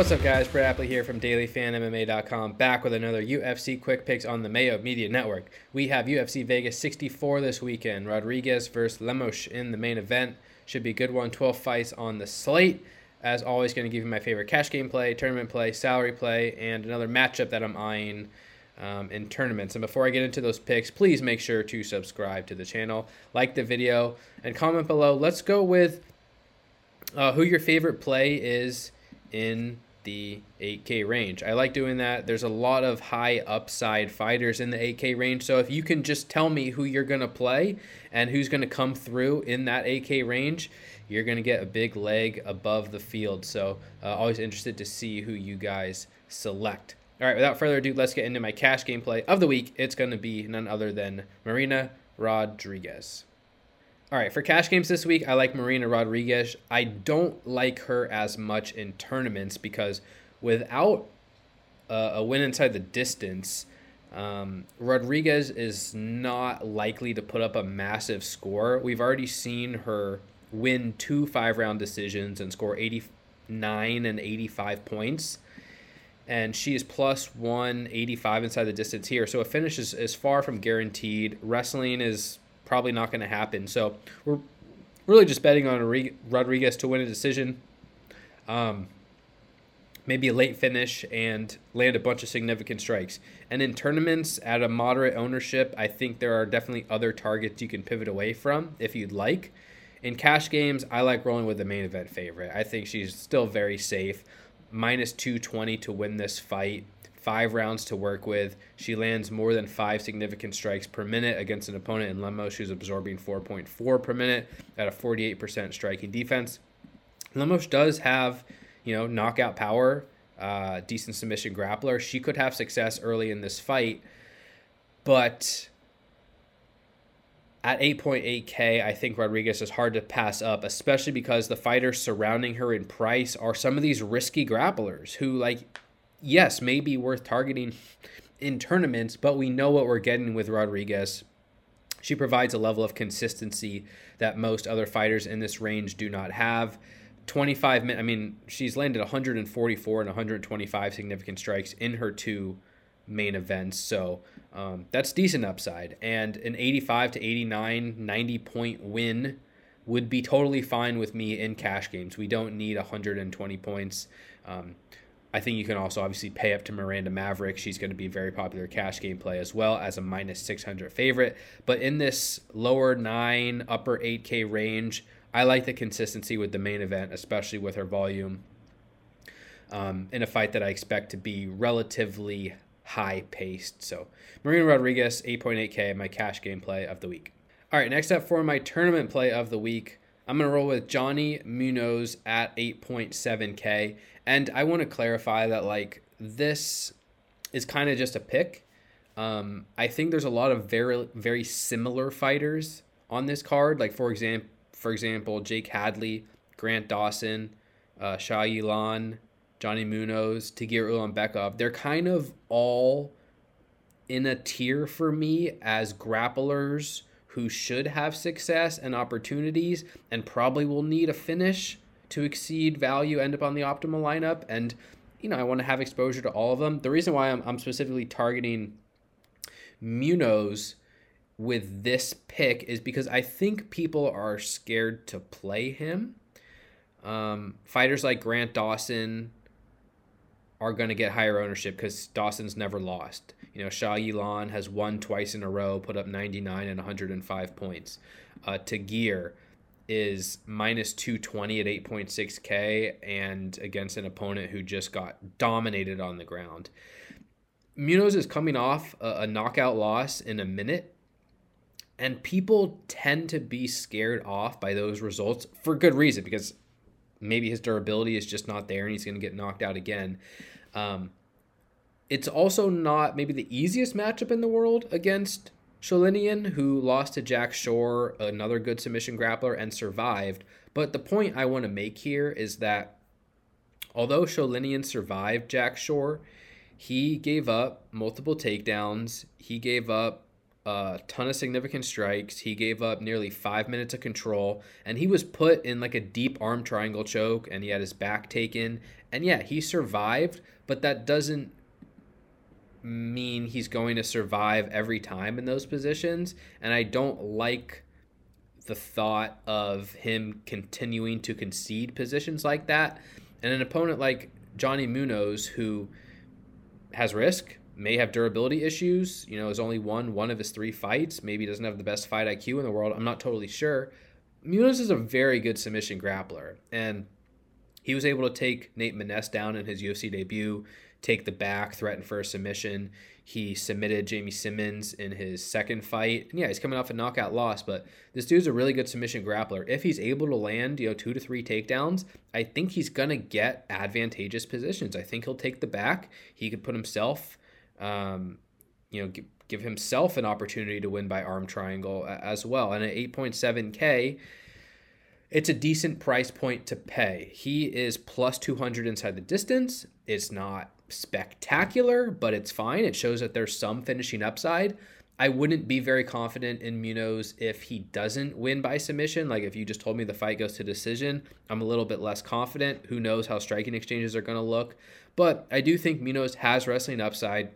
What's up, guys? Brett Appley here from DailyFanMMA.com, back with another UFC quick picks on the Mayo Media Network. We have UFC Vegas 64 this weekend. Rodriguez versus Lemos in the main event. Should be a good one. 12 fights on the slate. As always, going to give you my favorite cash game play, tournament play, salary play, and another matchup that I'm eyeing um, in tournaments. And before I get into those picks, please make sure to subscribe to the channel, like the video, and comment below. Let's go with uh, who your favorite play is in the 8K range. I like doing that. There's a lot of high upside fighters in the 8K range. So if you can just tell me who you're going to play and who's going to come through in that 8K range, you're going to get a big leg above the field. So uh, always interested to see who you guys select. All right, without further ado, let's get into my cash gameplay of the week. It's going to be none other than Marina Rodriguez. All right, for cash games this week, I like Marina Rodriguez. I don't like her as much in tournaments because without a win inside the distance, um, Rodriguez is not likely to put up a massive score. We've already seen her win two five round decisions and score 89 and 85 points. And she is plus 185 inside the distance here. So a finish is, is far from guaranteed. Wrestling is probably not going to happen. So we're really just betting on Rodriguez to win a decision. Um, maybe a late finish and land a bunch of significant strikes. And in tournaments at a moderate ownership, I think there are definitely other targets you can pivot away from if you'd like. In cash games, I like rolling with the main event favorite. I think she's still very safe. Minus 220 to win this fight five rounds to work with. She lands more than five significant strikes per minute against an opponent in Lemos who's absorbing 4.4 per minute at a 48% striking defense. Lemos does have, you know, knockout power, uh, decent submission grappler. She could have success early in this fight, but at 8.8K, I think Rodriguez is hard to pass up, especially because the fighters surrounding her in price are some of these risky grapplers who, like, yes, may be worth targeting in tournaments, but we know what we're getting with Rodriguez. She provides a level of consistency that most other fighters in this range do not have. 25 minutes, I mean, she's landed 144 and 125 significant strikes in her two main events. So um, that's decent upside. And an 85 to 89, 90 point win would be totally fine with me in cash games. We don't need 120 points. Um, I think you can also obviously pay up to Miranda Maverick. She's going to be a very popular cash game play as well as a minus 600 favorite. But in this lower 9, upper 8K range, I like the consistency with the main event, especially with her volume um, in a fight that I expect to be relatively high paced. So, Marina Rodriguez, 8.8K, my cash game play of the week. All right, next up for my tournament play of the week. I'm going to roll with Johnny Munoz at 8.7K. And I want to clarify that, like, this is kind of just a pick. Um, I think there's a lot of very, very similar fighters on this card. Like, for example, for example, Jake Hadley, Grant Dawson, uh, Yilan, Johnny Munoz, Tagir Ulanbekov. They're kind of all in a tier for me as grapplers who should have success and opportunities and probably will need a finish to exceed value, end up on the optimal lineup. And, you know, I want to have exposure to all of them. The reason why I'm, I'm specifically targeting Munoz with this pick is because I think people are scared to play him. Um, fighters like Grant Dawson are going to get higher ownership because Dawson's never lost. You know, Shayilan has won twice in a row, put up 99 and 105 points. Uh, Tagir is minus 220 at 8.6K and against an opponent who just got dominated on the ground. Munoz is coming off a, a knockout loss in a minute, and people tend to be scared off by those results for good reason because maybe his durability is just not there and he's going to get knocked out again. Um, it's also not maybe the easiest matchup in the world against Sholinian, who lost to Jack Shore, another good submission grappler, and survived. But the point I want to make here is that although Sholinian survived Jack Shore, he gave up multiple takedowns. He gave up a ton of significant strikes. He gave up nearly five minutes of control, and he was put in like a deep arm triangle choke, and he had his back taken. And yeah, he survived, but that doesn't mean he's going to survive every time in those positions. And I don't like the thought of him continuing to concede positions like that. And an opponent like Johnny Munoz, who has risk, may have durability issues. You know, has only won one of his three fights. Maybe doesn't have the best fight IQ in the world. I'm not totally sure. Munoz is a very good submission grappler, and he was able to take Nate Maness down in his UFC debut, take the back, threaten for a submission. He submitted Jamey Simmons in his second fight. And yeah, he's coming off a knockout loss, but this dude's a really good submission grappler. If he's able to land, you know, two to three takedowns, I think he's gonna get advantageous positions. I think he'll take the back. He could put himself um, you know, give, give himself an opportunity to win by arm triangle as well. And at 8.7K, it's a decent price point to pay. He is plus 200 inside the distance. It's not spectacular, but it's fine. It shows that there's some finishing upside. I wouldn't be very confident in Munoz if he doesn't win by submission. Like if you just told me the fight goes to decision, I'm a little bit less confident. Who knows how striking exchanges are going to look? But I do think Munoz has wrestling upside.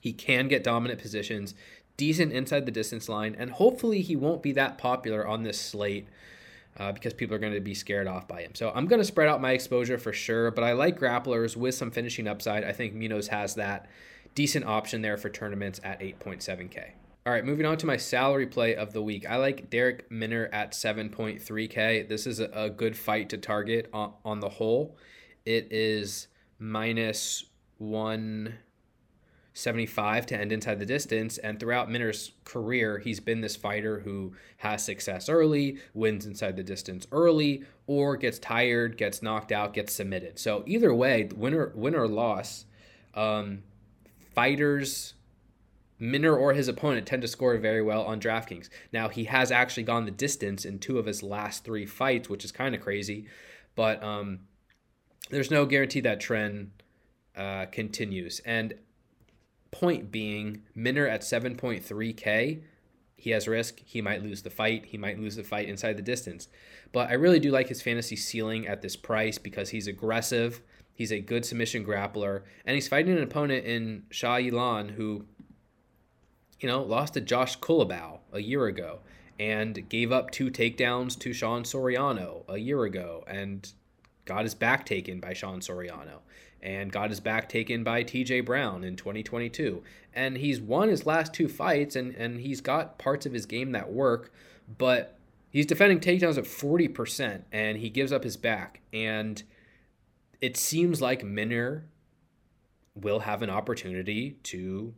He can get dominant positions, decent inside the distance line, and hopefully he won't be that popular on this slate uh, because people are going to be scared off by him. So I'm going to spread out my exposure for sure, but I like grapplers with some finishing upside. I think Munoz has that decent option there for tournaments at 8.7K. All right, moving on to my salary play of the week. I like Darrick Minner at 7.3K. This is a, a good fight to target on, on the whole. It is minus one 75 to end inside the distance. And throughout Minner's career, he's been this fighter who has success early, wins inside the distance early, or gets tired, gets knocked out, gets submitted. So either way, winner winner or loss, um, fighters. Minner or his opponent tend to score very well on DraftKings. Now, he has actually gone the distance in two of his last three fights, which is kind of crazy, but um, there's no guarantee that trend uh, continues. And Point being, Minner at 7.3K, he has risk. He might lose the fight. He might lose the fight inside the distance. But I really do like his fantasy ceiling at this price because he's aggressive. He's a good submission grappler. And he's fighting an opponent in Shayilan who, you know, lost to Josh Culibao a year ago and gave up two takedowns to Sean Soriano a year ago and got his back taken by Sean Soriano and got his back taken by TJ Brown in 2022. And he's won his last two fights and, and he's got parts of his game that work, but he's defending takedowns at 40% and he gives up his back. And it seems like Minner will have an opportunity to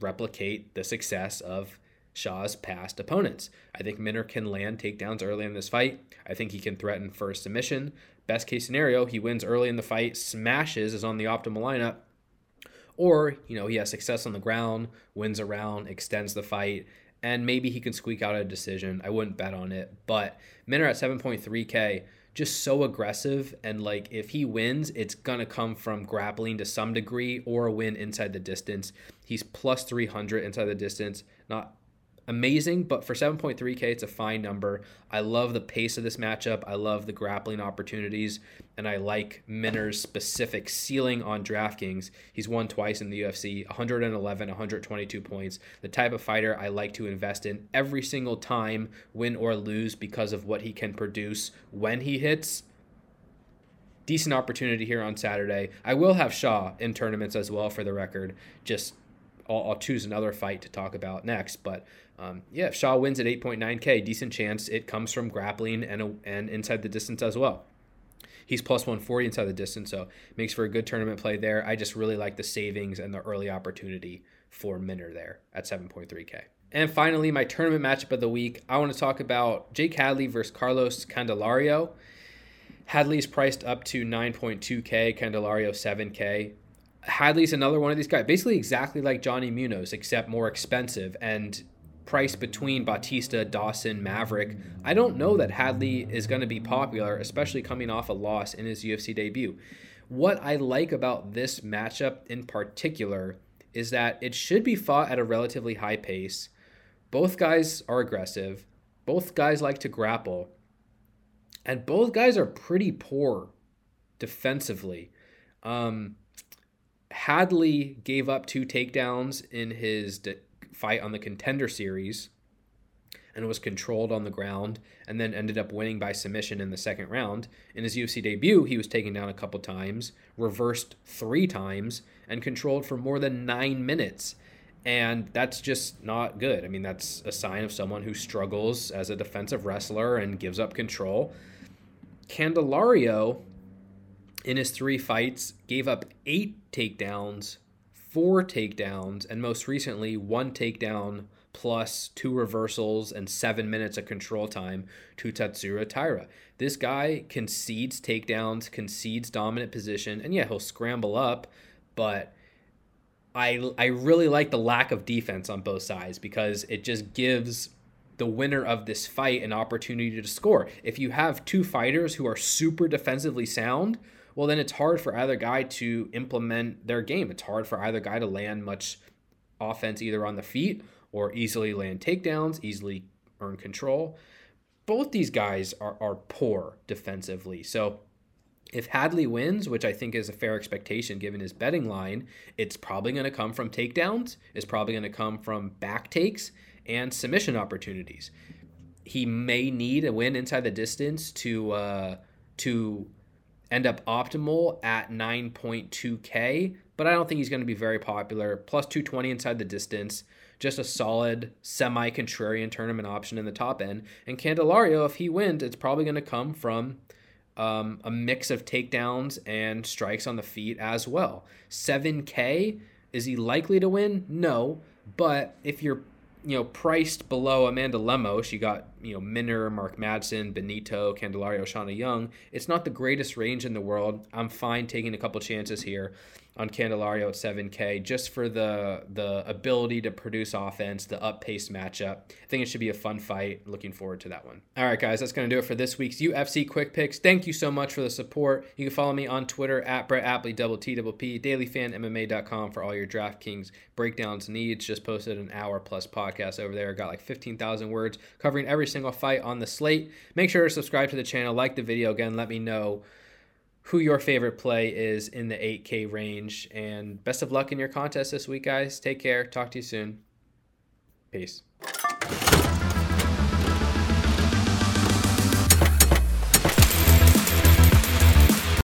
replicate the success of Shaw's past opponents. I think Minner can land takedowns early in this fight. I think he can threaten a submission. Best case scenario, he wins early in the fight, smashes, is on the optimal lineup. Or, you know, he has success on the ground, wins a round, extends the fight, and maybe he can squeak out a decision. I wouldn't bet on it. But Minner at 7.3K, just so aggressive. And like, if he wins, it's to come from grappling to some degree or a win inside the distance. He's plus 300 inside the distance. Not amazing, but for 7.3K, it's a fine number. I love the pace of this matchup. I love the grappling opportunities, and I like Minner's specific ceiling on DraftKings. He's won twice in the UFC, 111, 122 points. The type of fighter I like to invest in every single time, win or lose, because of what he can produce when he hits. Decent opportunity here on Saturday. I will have Shaw in tournaments as well, for the record. Just I'll, I'll, choose another fight to talk about next. But um, yeah, if Shah wins at 8.9K, decent chance it comes from grappling and, a, and inside the distance as well. He's plus 140 inside the distance, so makes for a good tournament play there. I just really like the savings and the early opportunity for Minner there at 7.3K. And finally, my tournament matchup of the week, I want to talk about Jake Hadley versus Carlos Candelario. Hadley's priced up to 9.2K, Candelario 7K. Hadley's another one of these guys, basically exactly like Johnny Munoz, except more expensive and priced between Bautista, Dawson, Maverick. I don't know that Hadley is going to be popular, especially coming off a loss in his UFC debut. What I like about this matchup in particular is that it should be fought at a relatively high pace. Both guys are aggressive. Both guys like to grapple. And both guys are pretty poor defensively. Um, Hadley gave up two takedowns in his de- fight on the contender series and was controlled on the ground and then ended up winning by submission in the second round. In his UFC debut, he was taken down a couple times, reversed three times, and controlled for more than nine minutes. And that's just not good. I mean, that's a sign of someone who struggles as a defensive wrestler and gives up control. Candelario, in his three fights, gave up eight takedowns, four takedowns, and most recently, one takedown plus two reversals and seven minutes of control time to Tatsuro Taira. This guy concedes takedowns, concedes dominant position, and yeah, he'll scramble up, but I I really like the lack of defense on both sides because it just gives the winner of this fight an opportunity to score. If you have two fighters who are super defensively sound, well then it's hard for either guy to implement their game. It's hard for either guy to land much offense either on the feet or easily land takedowns, easily earn control. Both these guys are, are poor defensively. So if Hadley wins, which I think is a fair expectation given his betting line, it's probably going to come from takedowns, it's probably going to come from back takes and submission opportunities. He may need a win inside the distance to uh, to end up optimal at 9.2k, but I don't think he's going to be very popular. Plus 220 inside the distance just a solid semi contrarian tournament option in the top end. And Candelario, if he wins, it's probably going to come from um, a mix of takedowns and strikes on the feet as well. 7K, is he likely to win? No. But if you're you know, priced below Amanda Lemos, you got, you know, Minner, Mark Madsen, Benito, Candelario, Shanna Young. It's not the greatest range in the world. I'm fine taking a couple chances here on Candelario at 7K just for the the ability to produce offense, the up paced matchup. I think it should be a fun fight. Looking forward to that one. All right, guys, that's going to do it for this week's UFC Quick Picks. Thank you so much for the support. You can follow me on Twitter at Brett Appley, double T, double P, dailyfanmma.com for all your DraftKings breakdowns needs. Just posted an hour plus podcast over there. Got like 15,000 words covering every single fight on the slate. Make sure to subscribe to the channel, like the video again, let me know who your favorite play is in the 8K range. And best of luck in your contest this week, guys. Take care. Talk to you soon. Peace.